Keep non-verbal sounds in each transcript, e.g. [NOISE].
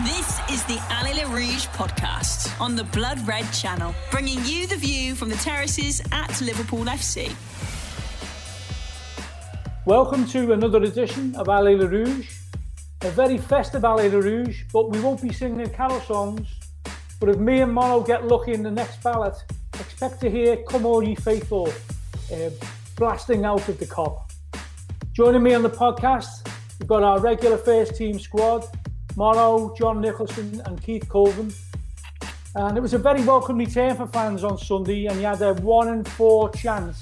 This is the Allez les Rouges podcast on the Blood Red channel, bringing you the view from the terraces at Liverpool FC. Welcome to another edition of Allez les Rouges, a very festive Allez les Rouges, but we won't be singing carol songs. But if me and Mono get lucky in the next ballot, expect to hear Come All Ye Faithful uh, blasting out of the Kop. Joining me on the podcast, we've got our regular first team squad, Morrow, John Nicholson and Keith Colvin. And it was a very welcome return for fans on Sunday and he had a one in four chance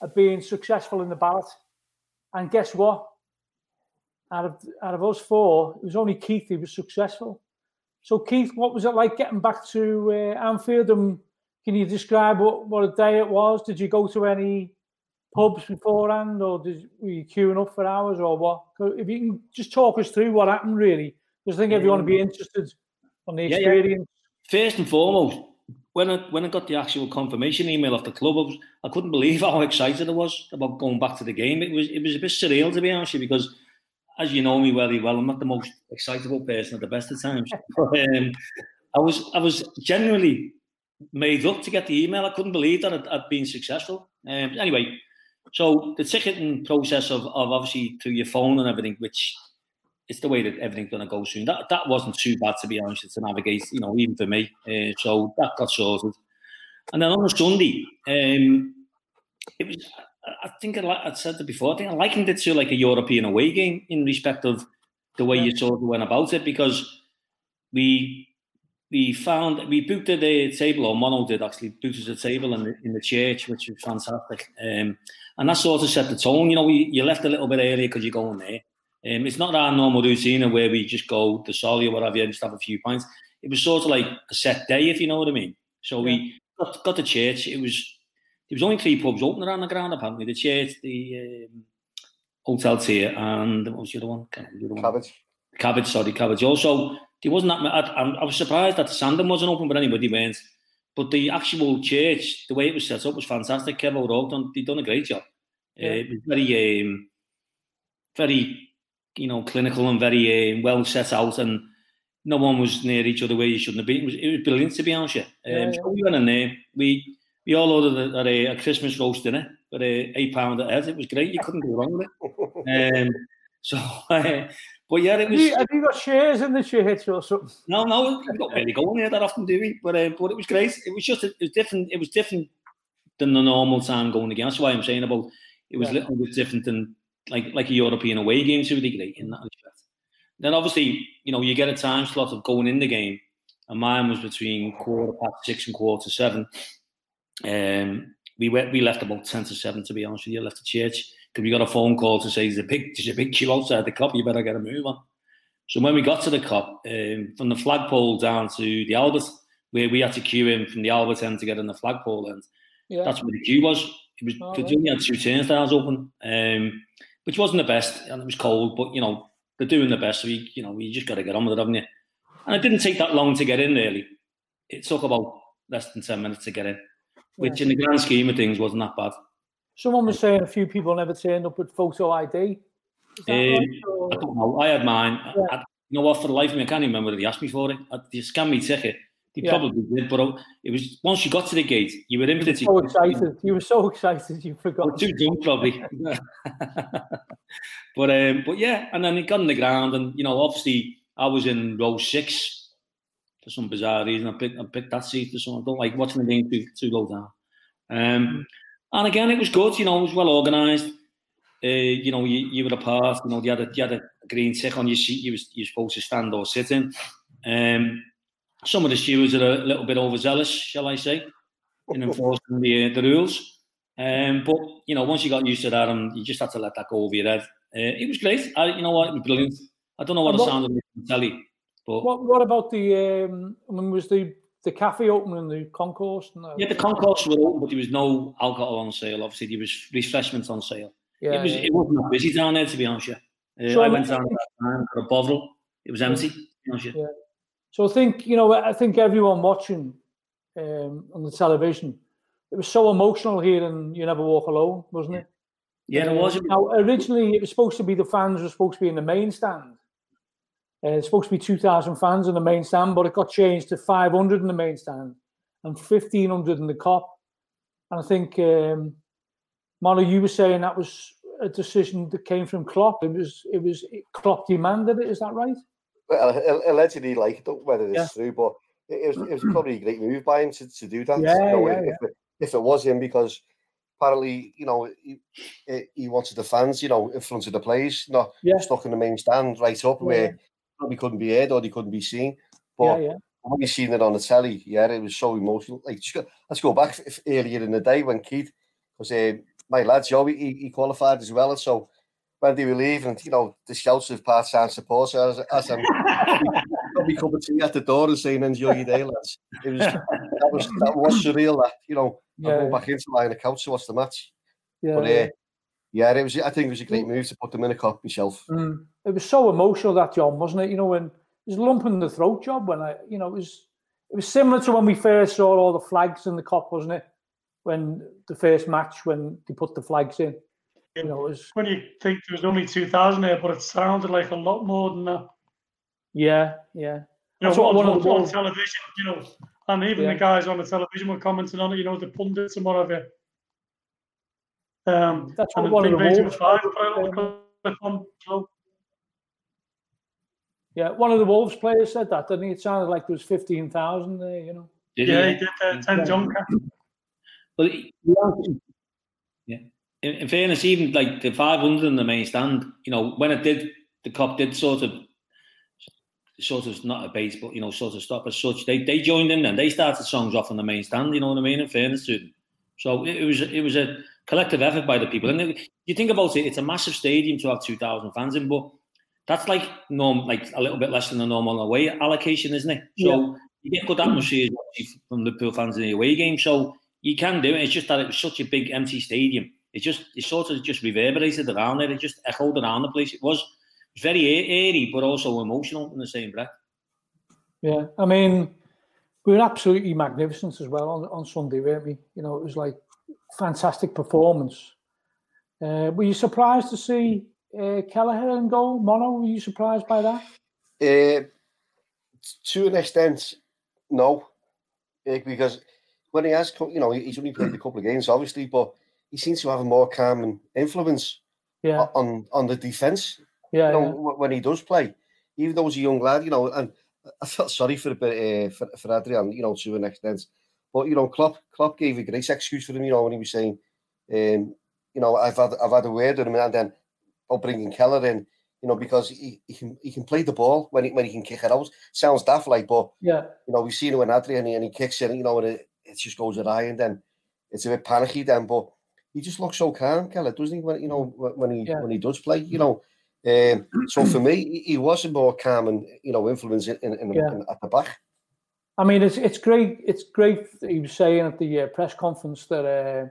of being successful in the ballot. And guess what? Out of, out of us four, it was only Keith who was successful. So Keith, what was it like getting back to uh, Anfield and can you describe what, what a day it was? Did you go to any pubs beforehand or did, were you queuing up for hours or what? If you can just talk us through what happened really I think want to be interested on the experience. Yeah, yeah. First and foremost, when I when I got the actual confirmation email off the club, I, was, I couldn't believe how excited I was about going back to the game. It was it was a bit surreal to be honest, because as you know me very well, I'm not the most excitable person at the best of times. [LAUGHS] but, um, I was I was genuinely made up to get the email. I couldn't believe that I'd, I'd been successful. Um, anyway, so the ticketing process of, of obviously through your phone and everything, which it's the way that everything's going to go soon. That that wasn't too bad to be honest to navigate, you know, even for me. Uh, so that got sorted. And then on the Sunday, um, it was. I think I, I said it before. I think I likened it to like a European away game in respect of the way you sort of went about it because we we found we booked a table, or Mono did actually booked us a table in the, in the church, which was fantastic. Um, and that sort of set the tone. You know, we, you left a little bit earlier because you're going there. Um, it's not our normal routine where we just go to Solly or whatever and just have a few pints. It was sort of like a set day, if you know what I mean. So yeah. we got, got to church. It was there was only three pubs open around the ground apparently: the church, the um, hotel tier, and what was the other one? The other one? Cabbage. Cabbage, sorry, cabbage. Also, there wasn't that. I, I was surprised that the Sandon wasn't open, but anybody went. But the actual church, the way it was set up, was fantastic. Kev O'Rourke done, done a great job. Yeah. Uh, it was very, um, very you know, clinical and very uh, well set out, and no one was near each other where you shouldn't have been. It was, it was brilliant to be honest. Um, yeah, So we went in there. We we all ordered a, a, a Christmas roast dinner for a eight pound a head. It was great. You couldn't go wrong with it. [LAUGHS] Um, so, [LAUGHS] uh, but yeah, it was. Have you, have you, got shares in the church or something? No, no, we don't really go in there that often, do we? But uh, but it was great. It was just it was different. It was different than the normal time going again. That's why I'm saying about it was yeah. a little bit different than like like a European away game to a degree in that respect. Then obviously, you know, you get a time slot of going in the game, and mine was between quarter past six and quarter to seven. Um, we went, we left about ten to seven, to be honest with you. Left the church because we got a phone call to say there's a big there's a big queue outside the Kop. You better get a move on. So when we got to the Kop, um, from the flagpole down to the Albert, where we had to queue in from the Albert end to get in the flagpole end, yeah. that's where the queue was. It was oh, right. only had two turnstiles open. Um, which wasn't the best, and it was cold. But you know, they're doing the best, so you, you know, you just got to get on with it, haven't you? And it didn't take that long to get in. Really, it took about less than ten minutes to get in, which yeah. in the grand scheme of things wasn't that bad. Someone was saying a few people never turned up with photo ID. Um, right, I don't know. I had mine. Yeah. I, you know what? For the life of me, I can't remember they asked me for it. I, they scanned me ticket. They yeah. probably did, but it was once you got to the gate, you were in. so excited. You were so excited, you forgot. Too drunk, probably. [LAUGHS] but um, but yeah, and then it got on the ground, and you know, obviously, I was in row six for some bizarre reason. I picked I picked that seat for some. I don't like watching the game too too low down. Um, and again, it was good. You know, it was well organised. Uh, you know, you, you were a part. You know, you had a you had a green tick on your seat. You was you were supposed to stand or sit in. Um, some of the stewards are a little bit overzealous, shall I say, in [LAUGHS] enforcing the uh, the rules. Um, but you know, once you got used to that, and you just had to let that go over your head. Uh, it was great. I, you know what? It was brilliant. I don't know what, it sounded like on telly, but what what about the? Um, I mean, was the the cafe open in the concourse? No. Yeah, the concourse were open, but there was no alcohol on sale. Obviously, there was refreshments on sale. Yeah, it was. Yeah. It wasn't that busy down there, to be honest. Yeah, uh, so I went down that time, got a bottle. It was empty. Yeah. So I think you know, I think everyone watching um, on the television, it was so emotional here, and you never walk alone, wasn't it? Yeah, it was. Now, originally, it was supposed to be the fans were supposed to be in the main stand, Uh, it's supposed to be 2,000 fans in the main stand, but it got changed to 500 in the main stand and 1,500 in the Kop. And I think, um, Molly, you were saying that was a decision that came from Klopp. It was it was Klopp demanded it. Is that right? Well, allegedly, like I don't know whether it's yeah. true, but it, was it was probably a great move by him to, to do that. Yeah, you know, yeah, if, yeah. It, if it was him, because apparently, you know, he, he wanted the fans, you know, in front of the players, not yeah. stuck in the main stand right up where probably couldn't be heard or they couldn't be seen. But yeah, yeah. when you seen it on the telly, yeah, it was so emotional. Like, let's go back earlier in the day when Keith, because uh, my lad Joe, he, he qualified as well, so when they were leaving, you know, the shouts of part-time supporters as, as I'm probably coming to you at the door and saying, "Enjoy your day, lads." It was that was that was surreal. That you know, yeah. I go back into my couch to watch the match. Yeah, but, uh, yeah, it was. I think it was a great move to put them in a Kop myself. Mm. It was so emotional that job, wasn't it? You know, when it was lump in the throat job. When I, you know, it was it was similar to when we first saw all the flags in the Kop, wasn't it? When the first match, when they put the flags in. You know, it was when you think there was only two thousand there, but it sounded like a lot more than that. Yeah, yeah. You know, what, one of the on television, you know, and even yeah. the guys on the television were commenting on it. You know, the pundits and whatever. Um, That's and what one of the Wolves. Five, on, so. Yeah, one of the Wolves players said that, didn't he? It sounded like there was fifteen thousand there. You know. Did yeah, he, he did. Uh, Ten Junker. But yeah, in, in fairness, even like the 500 in the main stand, you know, when it did, the Kop did sort of, sort of not a base, but you know, sort of stop as such. They they joined in and they started songs off on the main stand. You know what I mean? In fairness to them, so it, it was it was a collective effort by the people. And it, you think about it, it's a massive stadium to have 2,000 fans in, but that's like norm, like a little bit less than the normal away allocation, isn't it? So yeah. you get good atmosphere from the pool fans in the away game. So you can do it. It's just that it was such a big empty stadium it just it sort of just reverberated around there. It just echoed around the place. It was, it was very airy, but also emotional in the same breath. Yeah, I mean, we were absolutely magnificent as well on, on Sunday, weren't we? You know, it was like fantastic performance. Uh, were you surprised to see uh, Kelleher in goal? Mono, were you surprised by that? Uh, to an extent, no, uh, because when he has, you know, he's only played a couple of games, obviously, but he seems to have a more calming influence yeah. on on the defense. Yeah, you know, yeah. when he does play, even though he's a young lad, you know, and I felt sorry for a bit uh, for, for Adrian, you know, to an extent. But you know, Klopp Klopp gave a great excuse for him, you know, when he was saying, um, you know, I've had I've had a word with him, and then I'll bringing Kelleher in, you know, because he, he can he can play the ball when he when he can kick it out. Sounds daft like, but yeah, you know, we've seen it when Adrian and he kicks it, you know, and it, it just goes awry, and then it's a bit panicky then, but he just looks so calm, Kelly, doesn't he? When you know when he yeah. when he does play, you know. Um, so for me, he was a more calm and you know influence in, in, yeah. in, at the back. I mean, it's it's great. It's great. He was saying at the uh, press conference that uh,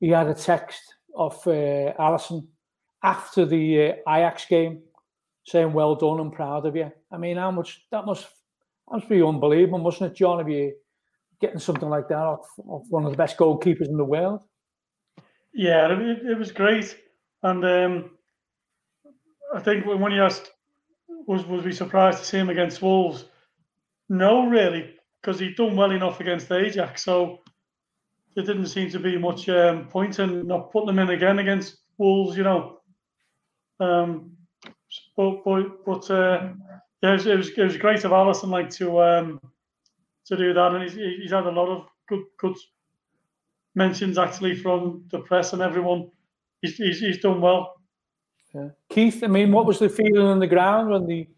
he had a text of uh, Alisson after the uh, Ajax game, saying "Well done, I'm proud of you." I mean, how much that must that must be unbelievable, mustn't it, John? If you getting something like that off, off one of the best goalkeepers in the world. Yeah, it, it was great, and um, I think when he asked, "Was was we surprised to see him against Wolves?" No, really, because he'd done well enough against Ajax, so there didn't seem to be much um, point in not putting him in again against Wolves. You know, um, but but, but uh, yeah, it was, it was, it was great of Alisson like to um, to do that, and he's, he's had a lot of good good mentions actually from the press and everyone. He's, he's, he's done well. Yeah. Keith, I mean, what was the feeling on the ground when the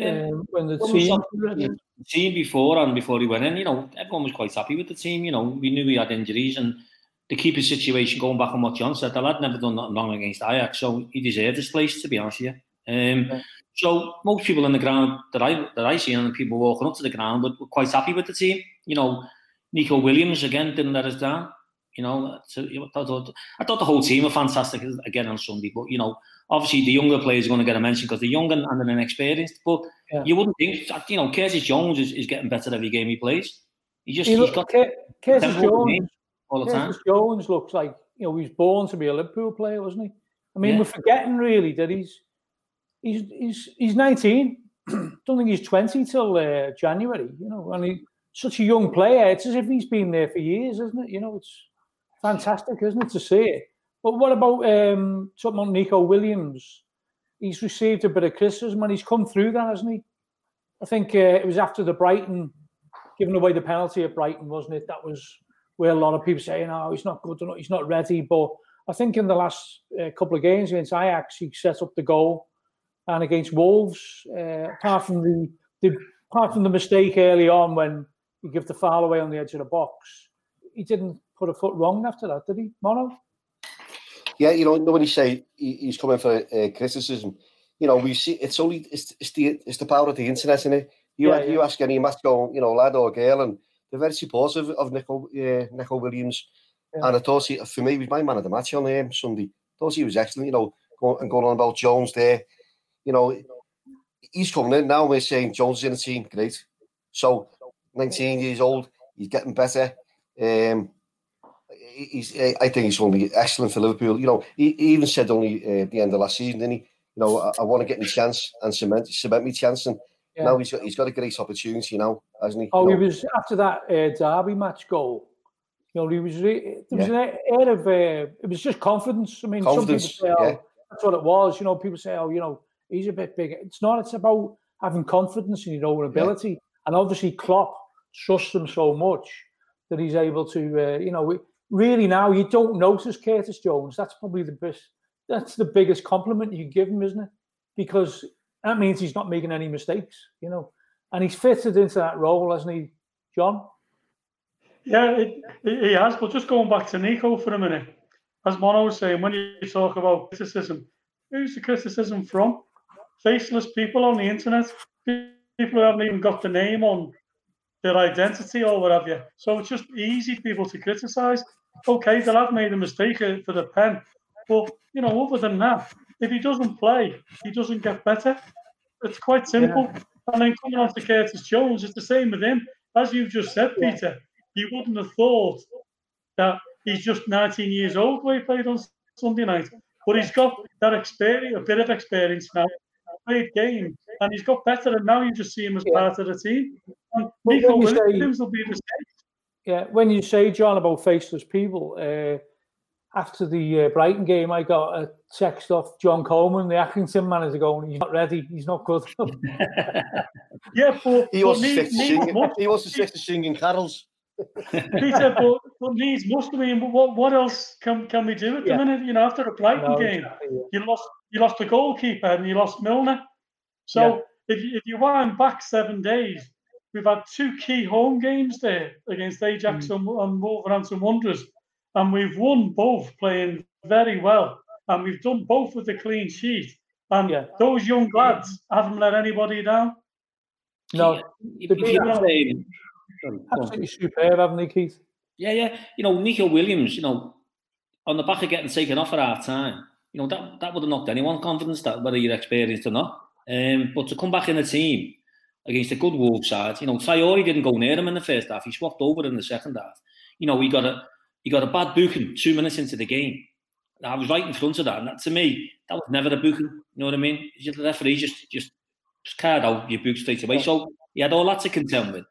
um, when the team the team before and before he went in? You know, everyone was quite happy with the team. You know, we knew we had injuries and the keeper situation. Going back on what John said, the lad never done nothing wrong against Ajax, so he deserved his place. To be honest with you. Um, yeah. So most people in the ground that I that I see and the people walking up to the ground were, were quite happy with the team. You know, Neco Williams again didn't let us down. You know, so, I, thought, I thought the whole team were fantastic again on Sunday. But you know, obviously the younger players are going to get a mention because they're young and, and inexperienced. But yeah. you wouldn't think, you know, Curtis Jones is, is getting better every game he plays. He just he look, got Curtis Jones. All the Curtis time. Jones looks like you know he was born to be a Liverpool player, wasn't he? I mean, Yeah. we're forgetting really that he's he's he's he's 19. [CLEARS THROAT] don't think he's 20 till uh, January, you know, and he, such a young player. It's as if he's been there for years, isn't it? You know, it's fantastic, isn't it, to see it? But what about um, talking Neco Williams? He's received a bit of criticism and he's come through that, hasn't he? I think uh, it was after the Brighton, giving away the penalty at Brighton, wasn't it? That was where a lot of people saying, "Oh, he's not good enough, he's not ready." But I think in the last uh, couple of games against Ajax, he set up the goal, and against Wolves, uh, apart from the, the apart from the mistake early on when he gave the foul away on the edge of the box, he didn't put a foot wrong after that, did he, Mono? Yeah, you know, when you say he's coming for uh, criticism, you know, we see it's only it's, it's the it's the power of the internet, isn't it? You yeah, you ask any Matco, you know, lad or girl, and they're very supportive of Neco uh, Neco Williams. Yeah. And I thought he, for me, he was my man of the match on um, Sunday. I thought he was excellent, you know, going, and going on about Jones there. You know, he's coming in now. We're saying Jones is in the team, great. So, 19 years old, he's getting better. Um, he's, I think he's going to be excellent for Liverpool. You know, he, he even said only uh, the end of last season, didn't he? You know, I, I want to get my chance and cement cement my chance. And yeah. now he's got he's got a great opportunity now, hasn't he? Oh, you he was after that uh, Derby match goal. You know, he was there was yeah. an air of uh, it was just confidence. I mean, confidence, some people say, "Oh, yeah. that's what it was." You know, people say, "Oh, you know, he's a bit bigger." It's not. It's about having confidence in your own ability, and obviously Klopp trusts him so much that he's able to, uh, you know, really now you don't notice Curtis Jones. That's probably the best. That's the biggest compliment you give him, isn't it? Because that means he's not making any mistakes, you know. And he's fitted into that role, hasn't he, John? Yeah, he has. But just going back to Neco for a minute, as Mono was saying, when you talk about criticism, who's the criticism from? Faceless people on the internet, people who haven't even got the name on their identity or whatever. So it's just easy people to criticise. Okay, the lad made a mistake uh, for the pen, but you know, other than that, if he doesn't play, he doesn't get better. It's quite simple. Yeah. And then coming on to Curtis Jones, it's the same with him. As you've just said, Peter, you wouldn't have thought that he's just 19 years old when he played on Sunday night. But he's got that experience, a bit of experience now, played games, and he's got better. And now you just see him as yeah. part of the team. And Neco Williams say, will be the same. Yeah, when you say John about faceless people, uh, after the uh, Brighton game, I got a text off John Coleman, the Accrington manager, going, "He's not ready. He's not good." [LAUGHS] yeah, but he wants to sing. He wants to stick singing carols. Peter, but, but needs must. I mean, what what else can can we do at yeah. the minute? You know, after a Brighton no, game, exactly, yeah. you lost you lost the goalkeeper and you lost Milner. So yeah. if you, if you wind back seven days, we've had two key home games there against Ajax mm. and, and Wolverhampton Wanderers, and we've won both playing very well, and we've done both with a clean sheet. And yeah. those young lads haven't let anybody down. No, if, if you're playing, absolutely superb, haven't they, Keith? Yeah, yeah. You know, Neco Williams. You know, on the back of getting taken off at half time, you know that that would have knocked anyone confidence that whether you're experienced or not. Um, but to come back in the team against a good Wolves side, you know, Traore didn't go near him in the first half. He swapped over in the second half. You know, he got a he got a bad booking two minutes into the game. I was right in front of that, and that, to me, that was never a booking. You know what I mean? The referee just just, just carried out your book straight away. So he had all that to contend with,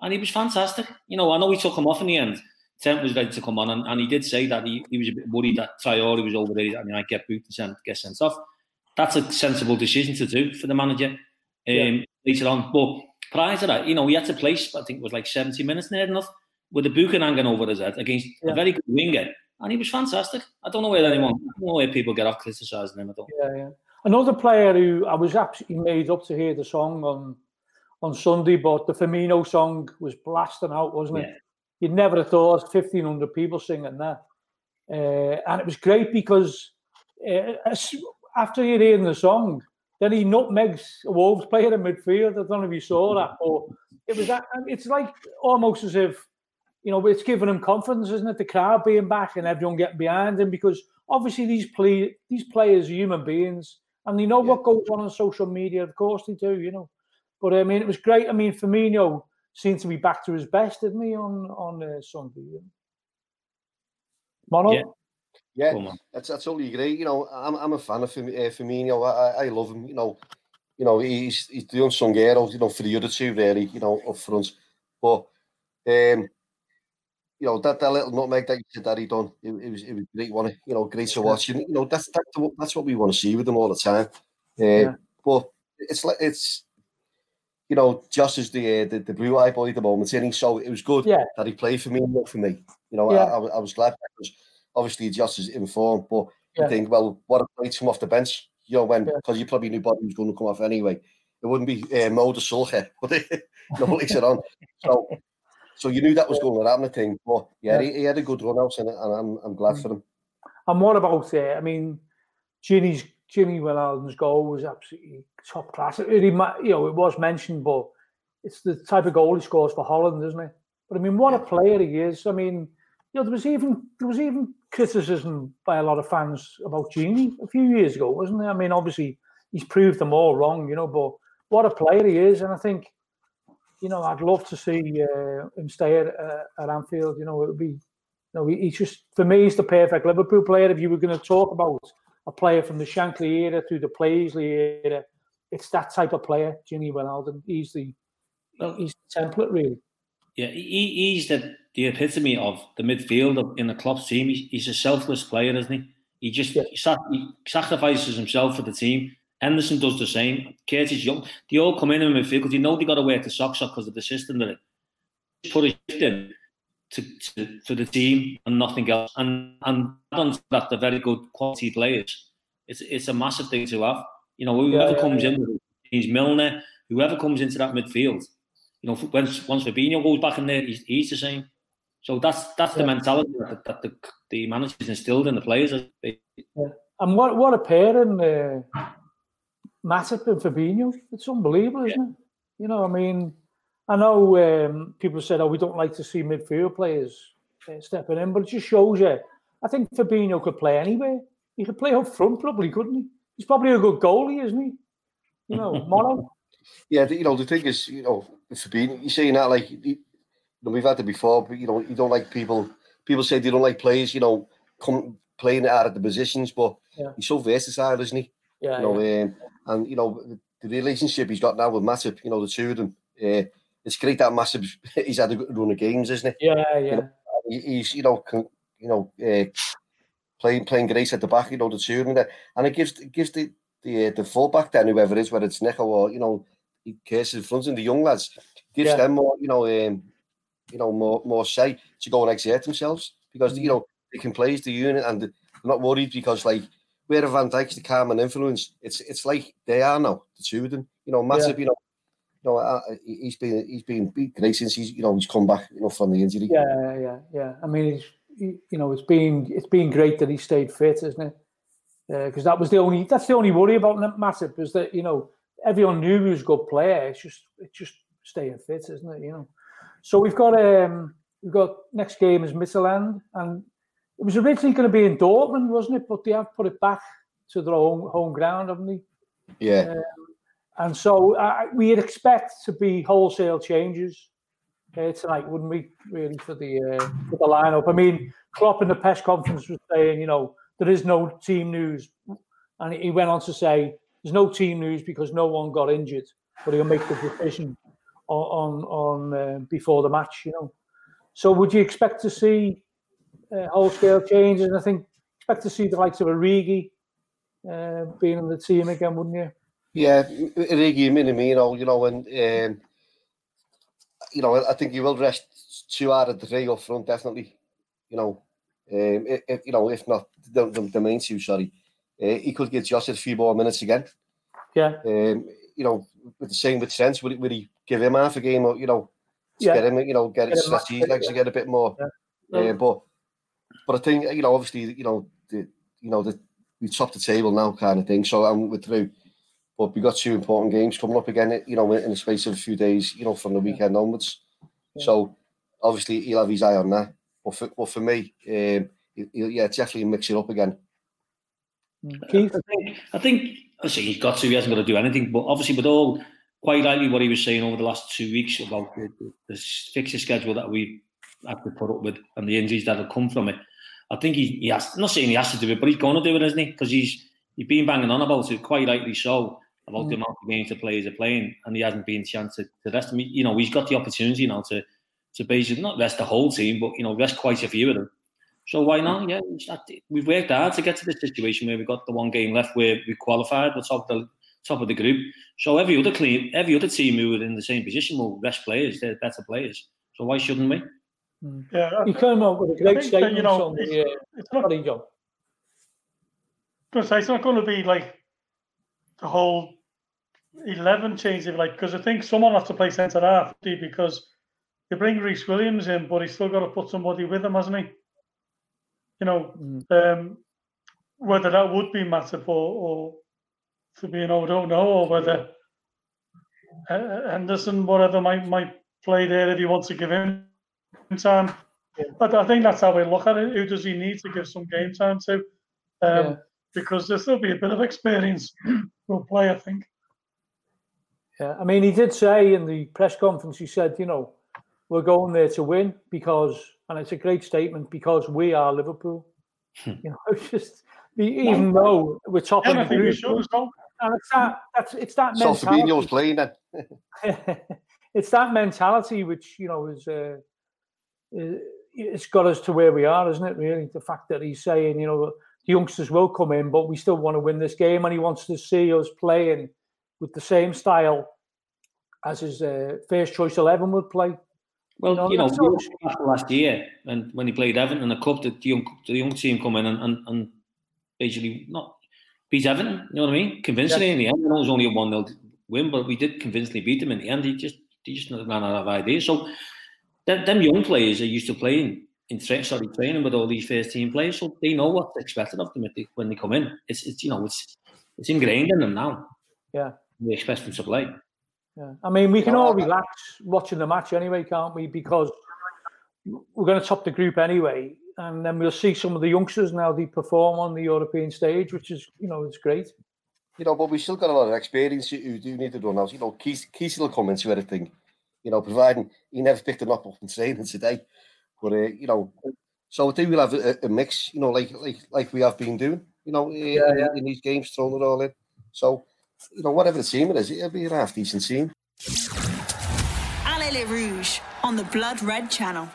and he was fantastic. You know, I know he took him off in the end. Trent was ready to come on, and, and he did say that he, he was a bit worried that Traore was over there and he might get booked and sent, get sent off. That's a sensible decision to do for the manager um, yeah. later on. But prior to that, you know, he had to place, I think it was like 70 minutes near enough, with the booking hanging over his head against yeah. a very good winger. And he was fantastic. I don't know where anyone, I don't know where people get off criticising him at all. Yeah, yeah. Another player who I was absolutely made up to hear the song on on Sunday, but the Firmino song was blasting out, wasn't it? You'd never have thought 1,500 people singing that. Uh, and it was great because uh, after you're hearing the song, then he nutmegs a Wolves player in midfield. I don't know if you saw that, [LAUGHS] but it was that. It's like almost as if you know it's giving him confidence, isn't it? The crowd being back and everyone getting behind him because obviously these play these players are human beings and they know yeah. what goes on on social media. Of course they do, you know. But I mean, it was great. I mean, Firmino seemed to be back to his best, didn't he, on on uh, Sunday? Mono. Yeah. Yeah, that's, that's totally agree. You know, I'm, I'm a fan of uh, Firmino. I, I love him. You know, you know, he's he's the unsung hero, you know, for the other two really, you know, up front. But um, you know, that, that little nutmeg that you said that he done, it, it was it was great one, you know, great to watch. And, you know, that's that, that's what we want to see with them all the time. Uh, yeah. But it's like it's you know, just as the uh, the, the blue eye boy at the moment, and so it was good yeah. that he played for me and not for me. You know, yeah. I, I, I was glad because obviously just as informed, but yeah. you think, well, what a play to come off the bench, you know, when because you probably knew Bobby was going to come off anyway. It wouldn't be uh, Mo de Sulke, but no later on. So, so you knew that was going to happen. I think, but yeah. He, he, had a good run out, and, and I'm I'm glad mm. for him. And what about uh, I mean, Gini's Gini Wijnaldum's goal was absolutely top class. It, you know, it was mentioned, but it's the type of goal he scores for Holland, isn't it? But I mean, what a player he is. I mean, you know, there was even there was even criticism by a lot of fans about Gini a few years ago, wasn't there? I mean, obviously he's proved them all wrong, you know, but what a player he is, and I think, you know, I'd love to see uh, him stay at, uh, at Anfield. You know, it would be, you know, he's just for me, he's the perfect Liverpool player. If you were going to talk about a player from the Shankly era through the Paisley era. It's that type of player, Gini Wijnaldum. He's the well, he's the template, really. Yeah, he, he's the, the epitome of the midfield in the club team. He's, he's a selfless player, isn't he? He just yeah. he, he sacrifices himself for the team. Henderson does the same. Curtis Young, they all come in in midfield because you know they got to wear the socks up because of the system that it put a shift in to, to, to the team and nothing else. And and on that, they're very good quality players. It's it's a massive thing to have. You know, whoever yeah, comes yeah. in, he's Milner, whoever comes into that midfield. You know, once once Fabinho goes back in there, he's, he's the same. So that's that's the mentality that, that the the managers instilled in the players. Yeah. And what what a pairing, uh, Matip and Fabinho. It's unbelievable, isn't it? You know, I mean, I know um, people said, "Oh, we don't like to see midfield players uh, stepping in," but it just shows you. I think Fabinho could play anywhere. He could play up front, probably, couldn't he? He's probably a good goalie, isn't he? You know, [LAUGHS] Mono. yeah, you know the thing is, you know, Fabinho. You're saying that like you know, we've had it before, but you know, you don't like people. People say they don't like players, you know, come playing out of the positions, but yeah. he's so versatile, isn't he? Yeah. You know, yeah. Um, and you know the relationship he's got now with Matip, you know, the two of them. Uh, it's great that massive. [LAUGHS] He's had a good run of games, isn't he? Yeah, yeah. You know, he's you know can, you know uh, playing playing great at the back. You know the two of them, and it gives it gives the the uh, the fullback then whoever it is, whether it's Neco or you know Curtis in front the young lads, gives yeah. them more you know um, you know more more say to go and exert themselves because mm. you know they can play as the unit and they're not worried because like where Van Dijk's the calm and influence, it's it's like they are now the two of them. You know, massive. Yeah. You know, you know, he's been he's been great since he's you know he's come back you know from the injury. Yeah, yeah, yeah. I mean, you know, it's been it's been great that he stayed fit, isn't it? Because uh, that was the only that's the only worry about Matip is that you know everyone knew he was a good player. It's just it's just staying fit, isn't it? You know. So we've got um we've got next game is Midtjylland, and it was originally going to be in Dortmund, wasn't it? But they have put it back to their own home ground, haven't they? Yeah. Um, and so uh, we'd expect to be wholesale changes uh, tonight, wouldn't we? Really for the uh, for the lineup. I mean, Klopp in the press conference was saying, you know, there is no team news, and he went on to say there's no team news because no one got injured, but he'll make the decision on on, on uh, before the match. You know, so would you expect to see uh, wholesale changes? And I think expect to see the likes of Origi uh, being in the team again, wouldn't you? Yeah, Origi, Minamino, you know, and um, you know, I think you will rest two out of the three up front, definitely. You know, um, if, you know, if not the, the, the main two, sorry, uh, he could get just a few more minutes again. Yeah. Um, you know, with the same with Trent, would, would he give him half a game or you know, yeah. get him, you know, get, get his legs to get a bit more. Yeah. Uh, but but I think you know, obviously, you know, the you know the we top the table now kind of thing. So I'm with through. But we got two important games coming up again, you know, in the space of a few days, you know, from the weekend onwards. Yeah. So obviously he'll have his eye on that. But for, but for me, um, he'll, yeah, definitely mix it up again. Keith? I think, I think, I say he's got to, he hasn't got to do anything, but obviously with all, quite likely what he was saying over the last two weeks about the, the, the fixture schedule that we have to put up with and the injuries that have come from it. I think he, he has, not saying he has to do it, but he's going to do it, isn't he? Because he's, he's been banging on about it, quite rightly so. About mm. the amount of games the players are playing, and he hasn't been chance to, to rest them. You know, he's got the opportunity now to to basically not rest the whole team, but you know, rest quite a few of them. So why not? Yeah, we've worked hard to get to the situation where we've got the one game left where we qualified, the top of the top of the group. So every other team, every other team who are in the same position will rest players. They're better players. So why shouldn't we? Hmm. Yeah, he came up with a great statement you know, on the. Uh, it's not, job. Because it's not going to be like the whole eleven change, if like, because I think someone has to play centre half because they bring Rhys Williams in, but he's still got to put somebody with him, hasn't he? You know, mm. um, whether that would be Matip or, or to be, you know, I don't know, or whether Henderson, whatever, might might play there if he wants to give him time. Yeah. But I think that's how we look at it. Who does he need to give some game time to? Um, yeah. Because there'll still be a bit of experience [CLEARS THROAT] will play, I think. Yeah, I mean, he did say in the press conference, he said, you know, we're going there to win because, and it's a great statement, because we are Liverpool. Hmm. [LAUGHS] you know, it's just, even though we're top yeah, of the group, and it's that, that's, it's that mentality. So Fabinho's playing then. [LAUGHS] it's that mentality which, you know, is, uh, it's got us to where we are, isn't it? Really, the fact that he's saying, you know, the youngsters will come in, but we still want to win this game, and he wants to see us playing with the same style as his uh, first choice eleven would play. Well, you know, you know last year, and when he played Everton in the cup, the young the young team come in and, and, and basically not beat Everton. You know what I mean? Convincingly in the end. I know it was only a one 0 win, but we did convincingly beat them in the end. He just he just ran out of ideas. So them, them young players are used to playing in tra- sorry, training with all these first team players, so they know what's expected of them they, when they come in. It's, it's you know it's it's ingrained in them now. Yeah, we expect them to play. Yeah, I mean we can all relax watching the match anyway, can't we? Because we're going to top the group anyway, and then we'll see some of the youngsters now they perform on the European stage, which is you know it's great. You know, but we still got a lot of experience who do need to run out. You know, Keith, Keith will come into everything you know, providing he never picked him up in training today. But uh, you know, so I think we'll have a, a, mix, you know, like like like we have been doing, you know, in, yeah, yeah. in these games, throwing it all in. So, you know, whatever the team it is, it'll be a half decent team. Allez les Rouges on the Blood Red Channel.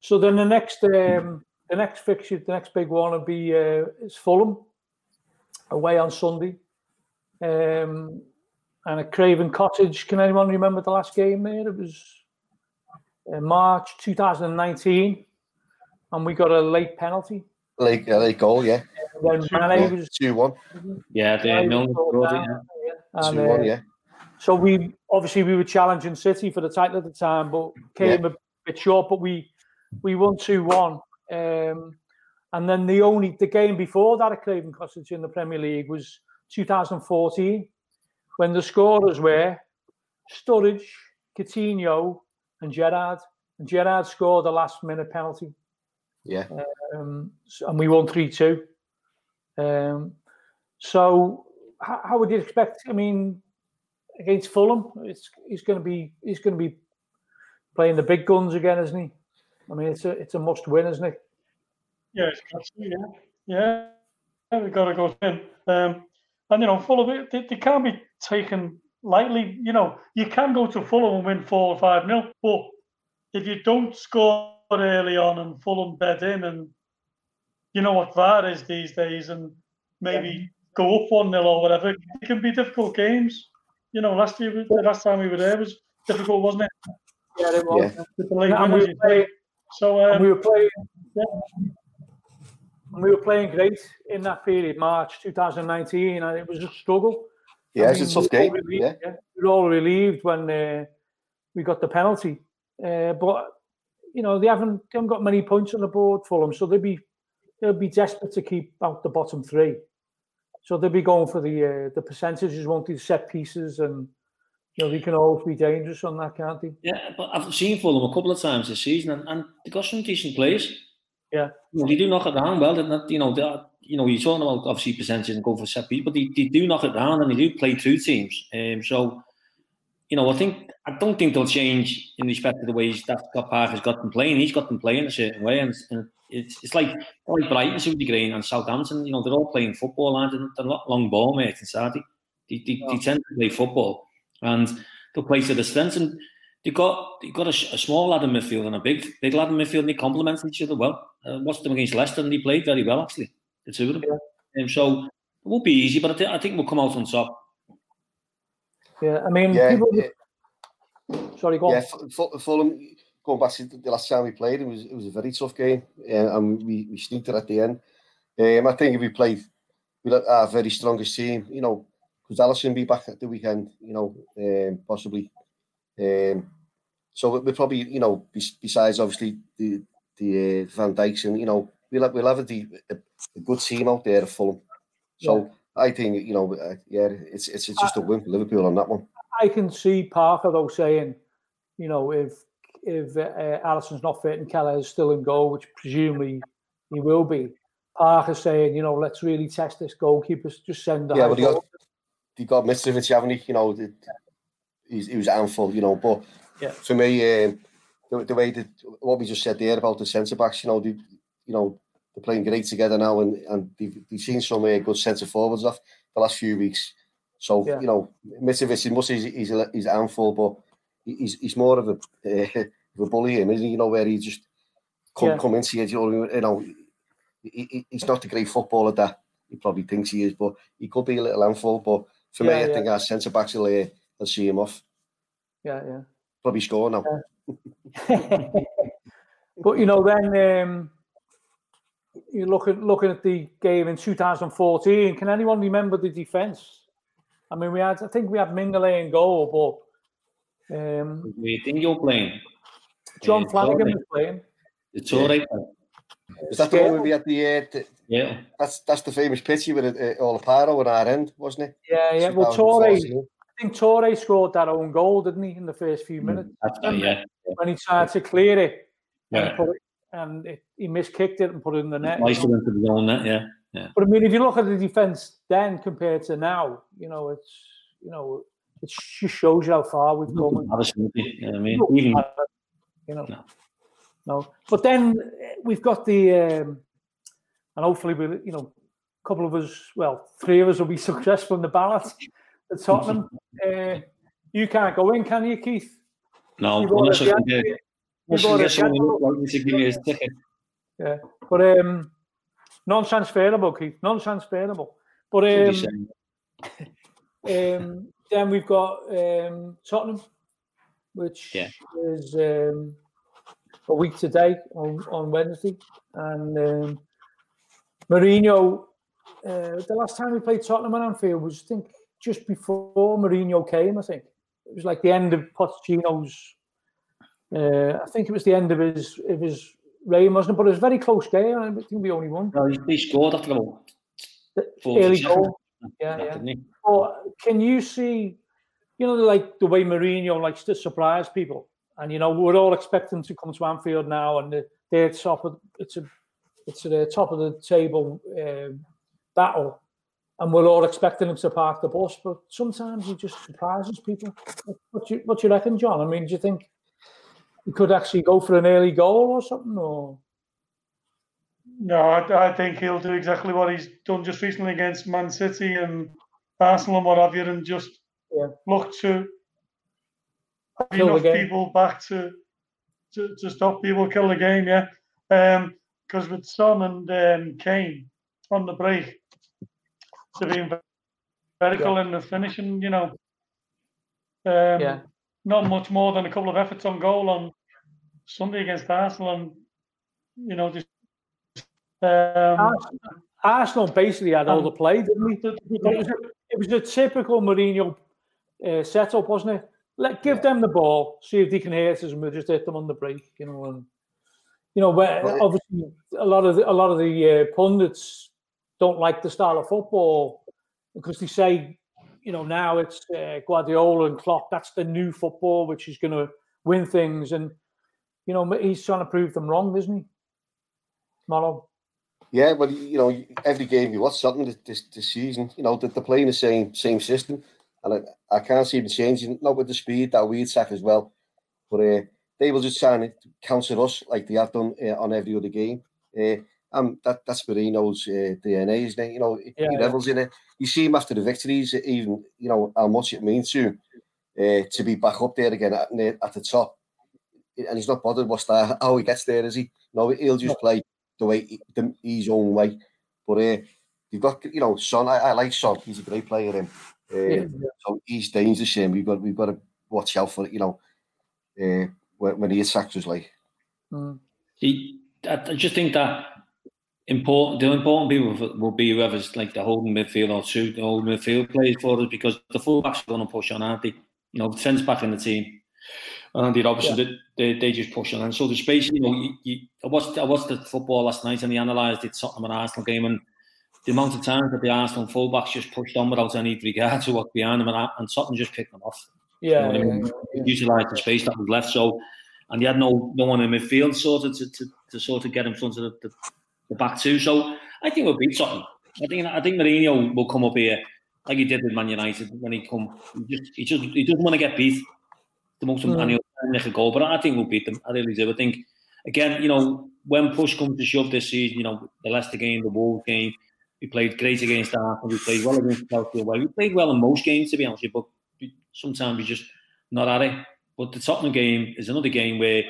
So then the next um, the next fixture, the next big one will be uh, is Fulham away on Sunday. Um, and at Craven Cottage. Can anyone remember the last game there? It was uh, March 2019, and we got a late penalty. Late, uh, late goal, yeah. And then Mane was two one. Yeah, the Milner yeah. two one, uh, yeah. So we obviously we were challenging City for the title at the time, but came yeah. a bit short. But we we won two one. Um, and then the only the game before that at Craven Cottage in the Premier League was 2014 when the scorers were Sturridge, Coutinho, and Gerrard. And Gerrard scored the last minute penalty. Yeah. Um, and we won 3 2. Um, so, how, how, would you expect? I mean, against Fulham, it's he's going to be he's going to be playing the big guns again, isn't he? I mean, it's a it's a must win, isn't it? Yeah, yeah, yeah. yeah we've got to go in. Um, and you know, Fulham they, they can't be taken lightly. You know, you can go to Fulham and win four or five nil, but if you don't score early on and Fulham bed in, and you know what VAR is these days, and maybe yeah. go up one nil or whatever, it can be difficult games. You know, last year, the last time we were there was difficult, wasn't it? Yeah, it was. Yeah. And we were playing, so um, we were playing. Yeah. we were playing great in that period, March 2019, and it was a struggle. Yeah, I mean, it's a tough game. Relieved, yeah. yeah. we were all relieved when uh, we got the penalty, uh, but you know they haven't they haven't got many points on the board for them, so they'd be they'll be desperate to keep out the bottom three. So they'll be going for the uh, the percentages, won't they? Set pieces, and you know they can always be dangerous on that, can't they? Yeah, but I've seen Fulham a couple of times this season, and, and they got some decent players. Yeah, you know, they do knock it down well. That you know, that you know, you're talking about obviously percentages and go for set beat, but they, they do knock it down and they do play through teams. Um, so you know, I think I don't think they'll change in respect to the way that Scott Parker's got them playing. He's got them playing a certain way, and, and it's it's like like Brighton to a degree and Southampton. You know, they're all playing football, and they're not long ball mates inside. They, they, they, they tend to play football, and they'll play to the strengths. And they got they got a, a, small lad in midfield and a big big lad in midfield, and they complement each other well. Uh, watched them against Leicester, and they played very well actually. The two of them. Yeah. Um, so it won't be easy, but I, th- I think we'll come out on top. Yeah, I mean, yeah, people. Yeah. Sorry, go on. Yeah, Fulham. Going back to the last time we played, it was it was a very tough game, uh, and we we sneaked it at the end. Um, I think if we played with our very strongest team, you know, because Alisson be back at the weekend, you know, um, possibly. Um, so we're probably, you know, besides obviously the the uh, Van Dijks and you know, we'll have, we'll have a, a, good team out there at Fulham. So. I think you know, uh, yeah, it's it's, it's just a win for Liverpool on that one. I can see Parker though saying, you know, if if uh, Alisson's not fit and Keller is still in goal, which presumably he will be, Parker saying, you know, let's really test this goalkeeper. Just send. Yeah, but he got he got Mitrovic, haven't he? You know, the, he's, he was handful, you know. But yeah. for me, um, the, the, way that what we just said there about the centre backs, you know, the, you know, they're playing great together now, and and they've, they've seen some uh, good centre forwards off the last few weeks. So yeah. you know, Mitrovic, must he's he's a, he's a handful, but he's he's more of a uh, [LAUGHS] of a bully, him, isn't he? You know, where he just come yeah. come into it. You know, he, he's not the great footballer that he probably thinks he is, but he could be a little handful. But for yeah, me, I think our centre backs will uh, will see him off. Yeah, yeah. Probably score now. Yeah. [LAUGHS] but you know, then um, you look at looking at the game in 2014. Can anyone remember the defence? I mean, we had, I think we had Mignolet in goal, but. Um, we think you're playing. John yeah, Flanagan was playing. It's all right. Is that the one we had the, uh, the, yeah? That's that's the famous pitch with uh, all the paro at our end, wasn't it? Yeah, yeah. Well, Touré, I think Touré scored that own goal, didn't he, in the first few mm, minutes? Mm, yeah. When he tried to clear it, yeah. and, it, and it, he miskicked it and put it in the net. Nice into the own net, yeah. Yeah. But I mean, if you look at the defense then compared to now, you know, it's you know, it just shows you how far we've come. I mean, even, you know, no. no. But then we've got the, um, and hopefully we, you know, a couple of us, well, three of us will be [LAUGHS] successful in the ballot at Tottenham. [LAUGHS] uh, you can't go in, can you, Keith? No, unless I can get, unless I get someone to give me his ticket. Yeah, but um, non-transferable, Keith. Non-transferable. But um, um, then we've got um, Tottenham, which yeah. is um, a week today on, on Wednesday, and um, Mourinho. Uh, the last time we played Tottenham on Anfield was, I think, just before Mourinho came. I think it was like the end of Pochettino's. Uh, I think it was the end of his of his Ray wasn't, it? but it was a very close game. I think we only won. No, he scored after about early goal. Yeah, yeah. But can you see, you know, like the way Mourinho likes to surprise people, and you know we're all expecting to come to Anfield now, and they're top of it's a it's at the top of the table uh, battle, and we're all expecting him to park the bus. But sometimes he just surprises people. What you what you reckon, John? I mean, do you think? He could actually go for an early goal or something? Or no, I, I, think he'll do exactly what he's done just recently against Man City and Arsenal and what have you, and just yeah. look to have enough people back to, to, to stop people kill the game. Yeah, because um, with Son and um, Kane on the break, they've been vertical yeah. in the finishing. You know, um, yeah not much more than a couple of efforts on goal on Sunday against Arsenal, and you know, just um, Arsenal basically had all the play, didn't he? It was a, it was a typical Mourinho uh, setup, wasn't it? Let give yeah. them the ball, see if they can hit us, and we'll just hit them on the break, you know. And you know, where obviously a lot of the, a lot of the uh, pundits don't like the style of football because they say you know, now it's uh, Guardiola and Klopp. That's the new football, which is going to win things. And, you know, he's trying to prove them wrong, isn't he? Mollo. Yeah, well, you know, every game you watch something this, this, this season, you know, they're playing the same same system. and I, I can't see them changing. Not with the speed that we attack as well, but uh, they will just try and counter us like they have done uh, on every other game. Uh, and that, that's Mourinho's uh, DNA, isn't it? You know, yeah, he levels yeah. in it. You see him after the victories, even you know how much it means to uh, to be back up there again at, at the top. And he's not bothered what's that, how he gets there, is he? No, he'll just play the way he, the, his own way. But uh, you've got, you know, Son. I, I like Son. He's a great player. Him. Uh, yeah, yeah. So he's dangerous. Him. We've got we've got to watch out for it. You know, uh, when, when he attacks us, like. Mm. He, I just think that important. The important people will be whoever's like the holding midfield or two the holding midfield plays for us because the fullbacks are going to push on, aren't they? You know, the defence back in the team. And the opposite, yeah. they, they just push on. And so the space, you know, you, you, I watched I watched the football last night and they analysed it Tottenham and Arsenal game and the amount of times that the Arsenal fullbacks just pushed on without any regard to what behind them and, and Tottenham just picked them off. Yeah, you know yeah, I mean? yeah, utilised the space that was left. So, and he had no no one in midfield sort of to, to, to sort of get in front of the, the, the back two. So I think we'll beat Tottenham. I think I think Mourinho will come up here like he did with Man United when he come. He just he just he doesn't want to get beat. The most mm. and he'll a goal, but I think we'll beat them. I really do. I think again, you know, when push comes to shove this season, you know, the Leicester game, the Wolves game, we played great against Arsenal. We played well against Chelsea. Well, we played well in most games, to be honest. But sometimes we just not at it. But the Tottenham game is another game where,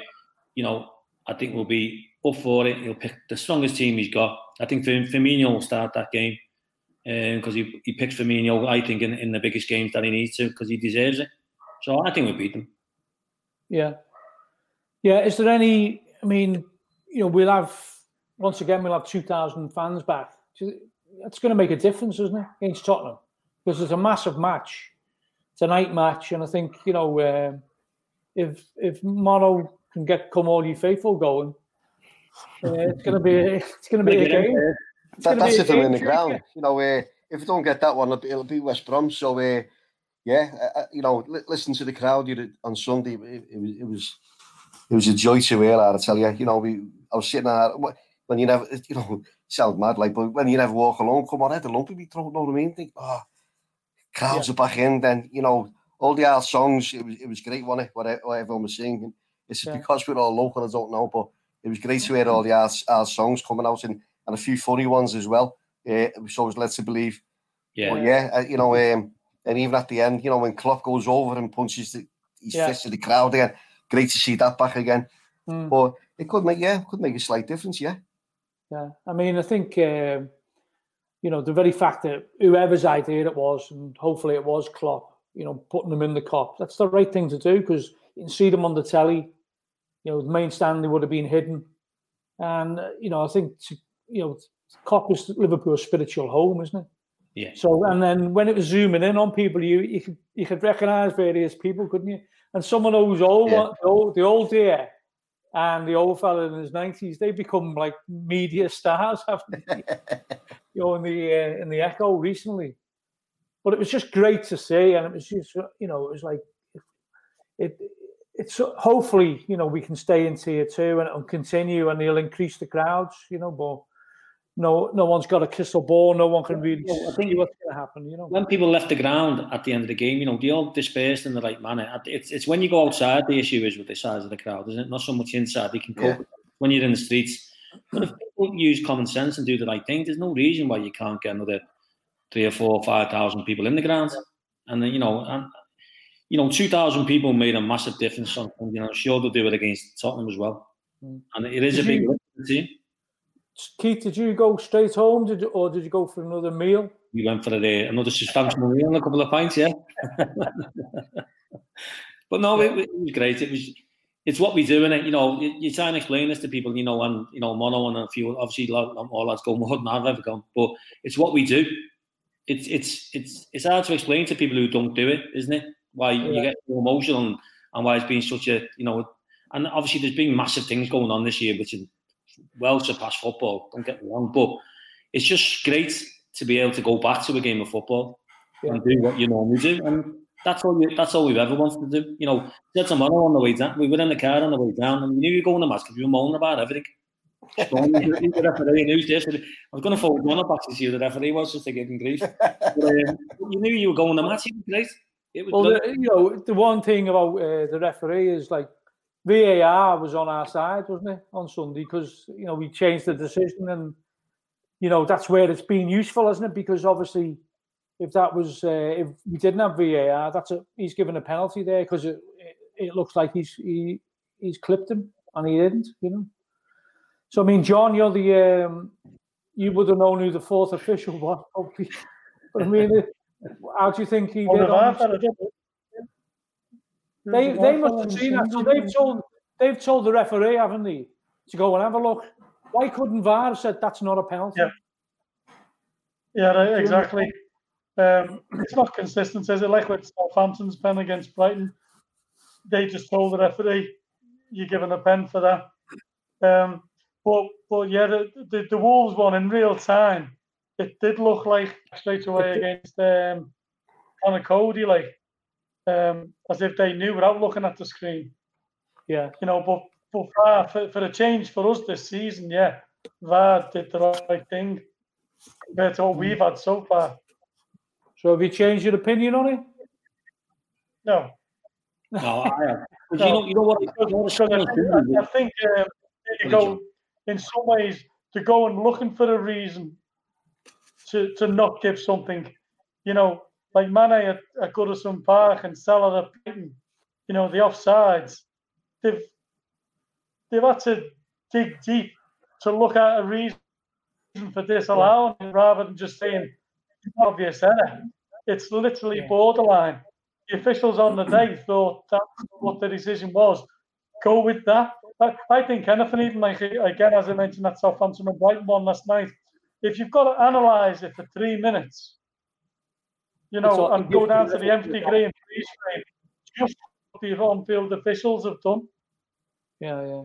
you know, I think we'll be up for it. He'll pick the strongest team he's got. I think Firmino will start that game because um, he, he picks Firmino, I think, in, in the biggest games that he needs to because he deserves it. So I think we'll beat them. Yeah. Yeah. Is there any, I mean, you know, we'll have, once again, we'll have 2,000 fans back. That's going to make a difference, isn't it, against Tottenham? Because it's a massive match. It's a night match. And I think, you know, uh, if if Mono can get come all you faithful going, it's [LAUGHS] going to be it's going to be a game. That, that's if they're in the ground. You know, uh, if we don't get that one, it'll be, it'll be West Brom. So, uh, yeah, uh, you know, li- listen to the crowd on Sunday. It, it, was it was it was a joy to hear. I tell you, you know, we I was sitting there when you never, you know, [LAUGHS] sound mad like, but when you never walk alone, come on, I had a lump in my throat. Know what I mean? Think, oh, crowds yeah. are back in. Then you know, all the old songs. It was it was great, wasn't it? What, what everyone was singing. It's yeah. because we're all local. I don't know, but it was great to hear all the our, our songs coming out and, and a few funny ones as well. Uh, so it was led to believe. Yeah, but yeah, uh, you know, um, and even at the end, you know, when Klopp goes over and punches the, his yeah. fist to the crowd again, great to see that back again. Mm. But it could make, yeah, could make a slight difference, yeah. Yeah, I mean, I think uh, you know the very fact that whoever's idea it was, and hopefully it was Klopp, you know, putting them in the Kop, that's the right thing to do because you can see them on the telly. You know, the main stand they would have been hidden, and uh, you know, I think to, you know, Kop is Liverpool's spiritual home, isn't it? Yeah. So, and then when it was zooming in on people, you you could you could recognise various people, couldn't you? And someone who's old, yeah. the old, the old dear, and the old fella in his nineties, they become like media stars, [LAUGHS] haven't they? [LAUGHS] you know, in the uh, in the Echo recently. But it was just great to see, and it was just you know, it was like it. It's uh, hopefully you know we can stay in tier two and, and continue, and they'll increase the crowds. You know, but no no one's got a crystal ball. No one can really I think what's going to happen. You know, when people left the ground at the end of the game, you know, they all dispersed in the right manner. It's it's when you go outside the issue is with the size of the crowd, isn't it? Not so much inside. They can cope yeah. when you're in the streets. But if people use common sense and do the right thing, there's no reason why you can't get another three or four, or five thousand people in the ground. And then you know, and you know, two thousand people made a massive difference. On, you know, sure they'll do it against Tottenham as well. Mm. And it is a big team. Keith, did you go straight home, did you, or did you go for another meal? We went for a, another substantial meal and a couple of pints, yeah. [LAUGHS] but no, it, it, was great. It was, it's what we do, and you know, you, you try and explain this to people, you know, and you know, mono and a few, obviously, a lot more lads go more than I've ever gone, but it's what we do. It's it's it's it's hard to explain to people who don't do it, isn't it? Why yeah. you get so emotional and, and why it's been such a, you know, and obviously there's been massive things going on this year, which is well surpassed football. Don't get me wrong, but it's just great to be able to go back to a game of football yeah. and do what you normally do. And that's all. You, that's all we've ever wanted to do. You know, said tomorrow on the way down. We were in the car on the way down, and we knew you were going to match because we were moaning about everything. the referee and who's this? I was going to phone one up actually see who the referee was just to give him grief. [LAUGHS] But, um, you knew you were going to match. It was great. It was Well, the, you know, the one thing about uh, the referee is like VAR was on our side, wasn't it, on Sunday? Because you know we changed the decision, and you know that's where it's been useful, isn't it? Because obviously, if that was uh, if we didn't have VAR, that's a he's given a penalty there because it, it it looks like he's he he's clipped him and he didn't, you know. So I mean, John, you're the um, you would have known who the fourth official was, probably. But I mean, how do you think he Well, did? on VAR fella did it. they The they must have seen that. So they've told they've told the referee, haven't they, to go and have a look. Why couldn't VAR have said that's not a penalty? Yeah. Yeah, right, exactly. Um, it's not consistent, is it? Like with Southampton's pen against Brighton, they just told the referee, "You're given a pen for that." Um, but but yeah, the, the the Wolves one in real time, it did look like straight away against um, Conor Coady, like um, as if they knew without looking at the screen. Yeah. You know, but but VAR, for, for a change for us this season, yeah, VAR did the right thing compared to what we've had so far. So have you changed your opinion on it? No, no, I have. [LAUGHS] But you know, you know what? You know what because I think, I think um, you go in some ways to go and looking for a reason to, to not give something, you know, like Mane at, at Goodison Park and Salah at Brighton, you know, the offsides, they've they've had to dig deep to look at a reason for disallowing it rather than just saying it's obvious error. It's literally Yeah. borderline. The officials on the day thought that's what the decision was. Go with that. I, I think anything, even like again, as I mentioned that Southampton and Brighton one last night, if you've got to analyse it for three minutes, you know, all- and go down to the empty green freeze frame, just what the on-field officials have done. Yeah, yeah.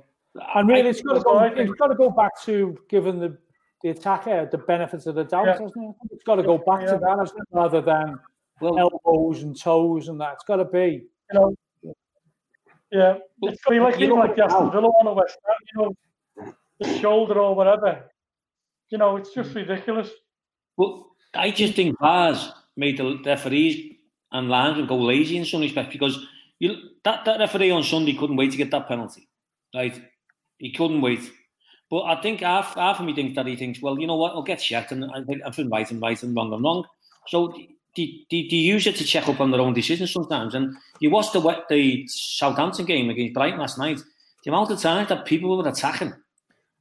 And really, it's got to go. what I think. It's got to go back to giving the the attacker the benefits of the doubt, Yeah. hasn't it? It's got to go back Yeah. to that, hasn't it? rather than Well, elbows and toes and that. It's got to be. You know, yeah, Well, it's got to be like you know like the Aston Villa one at West Ham, you know, the shoulder or whatever. You know, it's just mm. ridiculous. Well, I just think VARs made the referees and linesmen go lazy in some respects because you, that, that referee on Sunday couldn't wait to get that penalty, right? He couldn't wait. But I think half, half of me thinks that he thinks, well, you know what, I'll get checked and I think I'm right and right and wrong and wrong. So they, they, they use it to check up on their own decisions sometimes. And you watched the the Southampton game against Brighton last night, the amount of times that people were attacking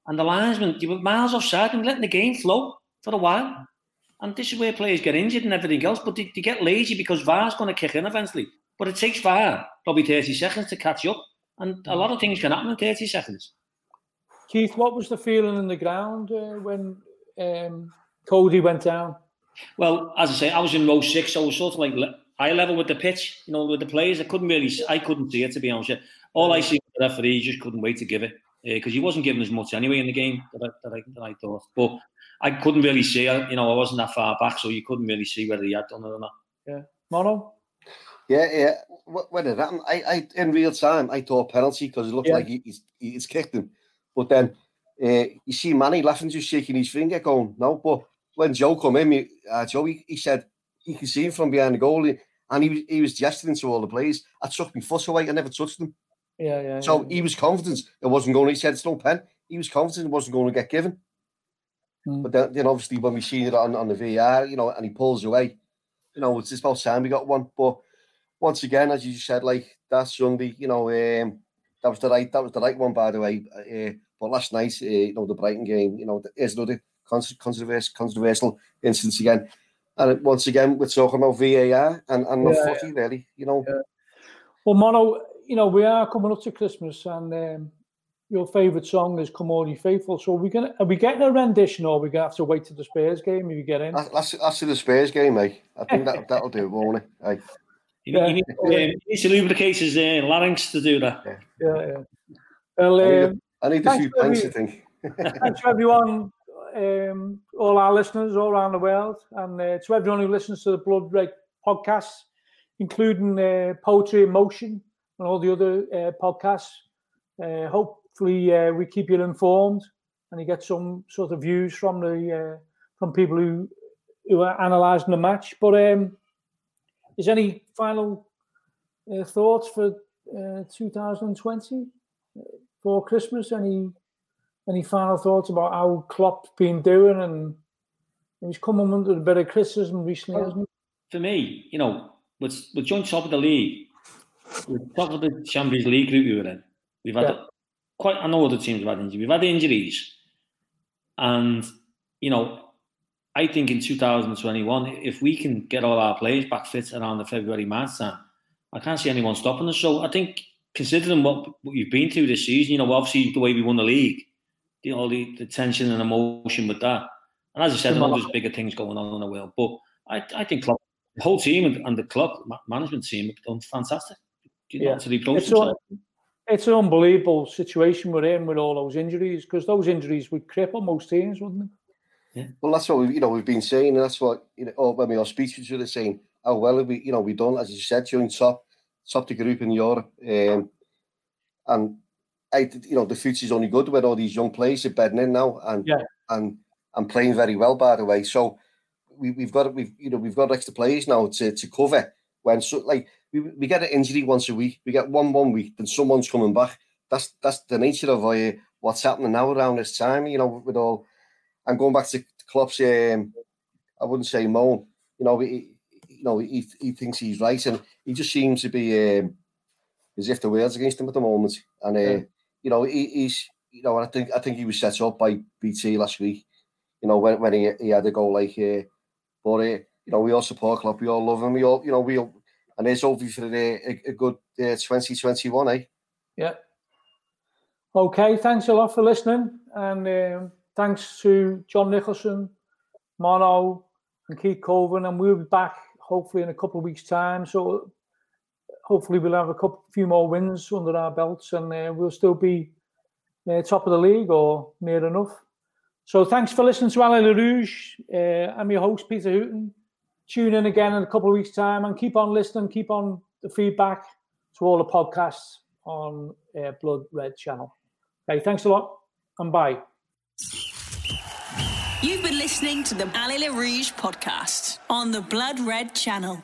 and the linesmen, they were miles offside and letting the game flow for a while. And this is where players get injured and everything else, but they, they get lazy because VAR's going to kick in eventually. But it takes VAR probably 30 seconds to catch up. And a lot of things can happen in 30 seconds. Keith, what was the feeling in the ground uh, when um, Coady went down? Well, as I say, I was in row six, so I was sort of like eye level with the pitch, you know, with the players. I couldn't really, I couldn't see it to be honest. All I see was the referee just couldn't wait to give it because he wasn't giving as much anyway in the game that I, that I, that I thought. But I couldn't really see, I- you know, I wasn't that far back, so you couldn't really see whether he had done it or not. Yeah, Mono? Yeah, yeah. Wh- When it happened, I, I in real time, I thought penalty because it looked Yeah. like he, he's, he's kicked him. But then uh, you see Mane laughing, just shaking his finger, going, no. But when Joe come in, he- uh, Joe, he, he said he can see him from behind the goal, and he was he was gesturing to all the players. I took my foot away, I never touched them. Yeah, yeah. So yeah. he was confident it wasn't going. He said it's no pen. He was confident it wasn't going to get given. Mm. But then, then obviously when we seen it on, on the VR, you know, and he pulls away, you know, it's just about time we got one. But once again, as you said, like that's Sunday, you know, um, that was the right that was the right one by the way. Uh, but last night, uh, you know, the Brighton game, you know, there's another con- controversial controversial instance again. And once again, we're talking about VAR and and the Yeah, footy, really, you know. Well, Mono, you know, we are coming up to Christmas and um, your favourite song is Come On You Faithful. So are we, gonna, are we getting a rendition or are we going to have to wait to the Spurs game if you get in? That's, that's, that's the Spurs game, mate. I think that, that'll do it, won't it? Aye. He, Yeah. he, needs, um, he needs to lubricate his uh, larynx to do that. Yeah, yeah. Well, I need a- um, I need a few for pints, I think. [LAUGHS] thanks to everyone, um, all our listeners all around the world, and uh, to everyone who listens to the Blood Red podcast, including uh, Poetry in Motion and all the other uh, podcasts. Uh, hopefully, uh, we keep you informed and you get some sort of views from the uh, from people who who are analysing the match. But um, is any final uh, thoughts for uh, 2020 for Christmas? Any any final thoughts about how Klopp's been doing and he's coming under a bit of criticism recently, hasn't he? For me, you know, with with joint top of the league, top of the Champions League group we were in, we've had yeah. quite. I know other teams have had injuries. We've had injuries, and you know, I think in 2021, if we can get all our players back fit around the February March time, I can't see anyone stopping us. So I think, considering what, what you've been through this season, you know, obviously the way we won the league, you know, the, the tension and emotion with that. And as I said, I know there's bigger things going on in the world, but I, I think club, the whole team and, and the club management team have done fantastic. You yeah. to it's, a, it's an unbelievable situation we're in with all those injuries because those injuries would cripple most teams, wouldn't they? Yeah. Well, that's what we you know we've been saying, and that's what you know when we all speak to each other saying how well have we you know we done as you said during top top the group in Europe, um, and I you know the future's only good with all these young players are bedding in now and yeah. and and playing very well by the way. So we, we've got we've you know we've got extra players now to to cover when so like we, we get an injury once a week, we get one one week, then someone's coming back. That's that's the nature of uh, what's happening now around this time. You know with all and going back to Klopp's, um, I wouldn't say moan. You know, he, you know, he, he thinks he's right, and he just seems to be um, as if the world's against him at the moment. And uh, yeah. you know, he, he's, you know, I think I think he was set up by BT last week. You know, when when he, he had a goal like, uh, but uh, you know, we all support Klopp, we all love him, we all, you know, we all, and it's hopefully for a, a, good uh, 2021, eh? Yeah. Okay, thanks a lot for listening, and. Um thanks to John Nicholson, Mono, and Keith Colvin, and we'll be back hopefully in a couple of weeks' time. So hopefully we'll have a couple, few more wins under our belts, and uh, we'll still be uh, top of the league or near enough. So thanks for listening to Allez les Rouges. Uh, I'm your host Peter Hooton. Tune in again in a couple of weeks' time, and keep on listening. Keep on the feedback to all the podcasts on uh, Blood Red Channel. Okay, thanks a lot, and bye. You've been listening to the Allez les Rouges podcast on the Blood Red channel.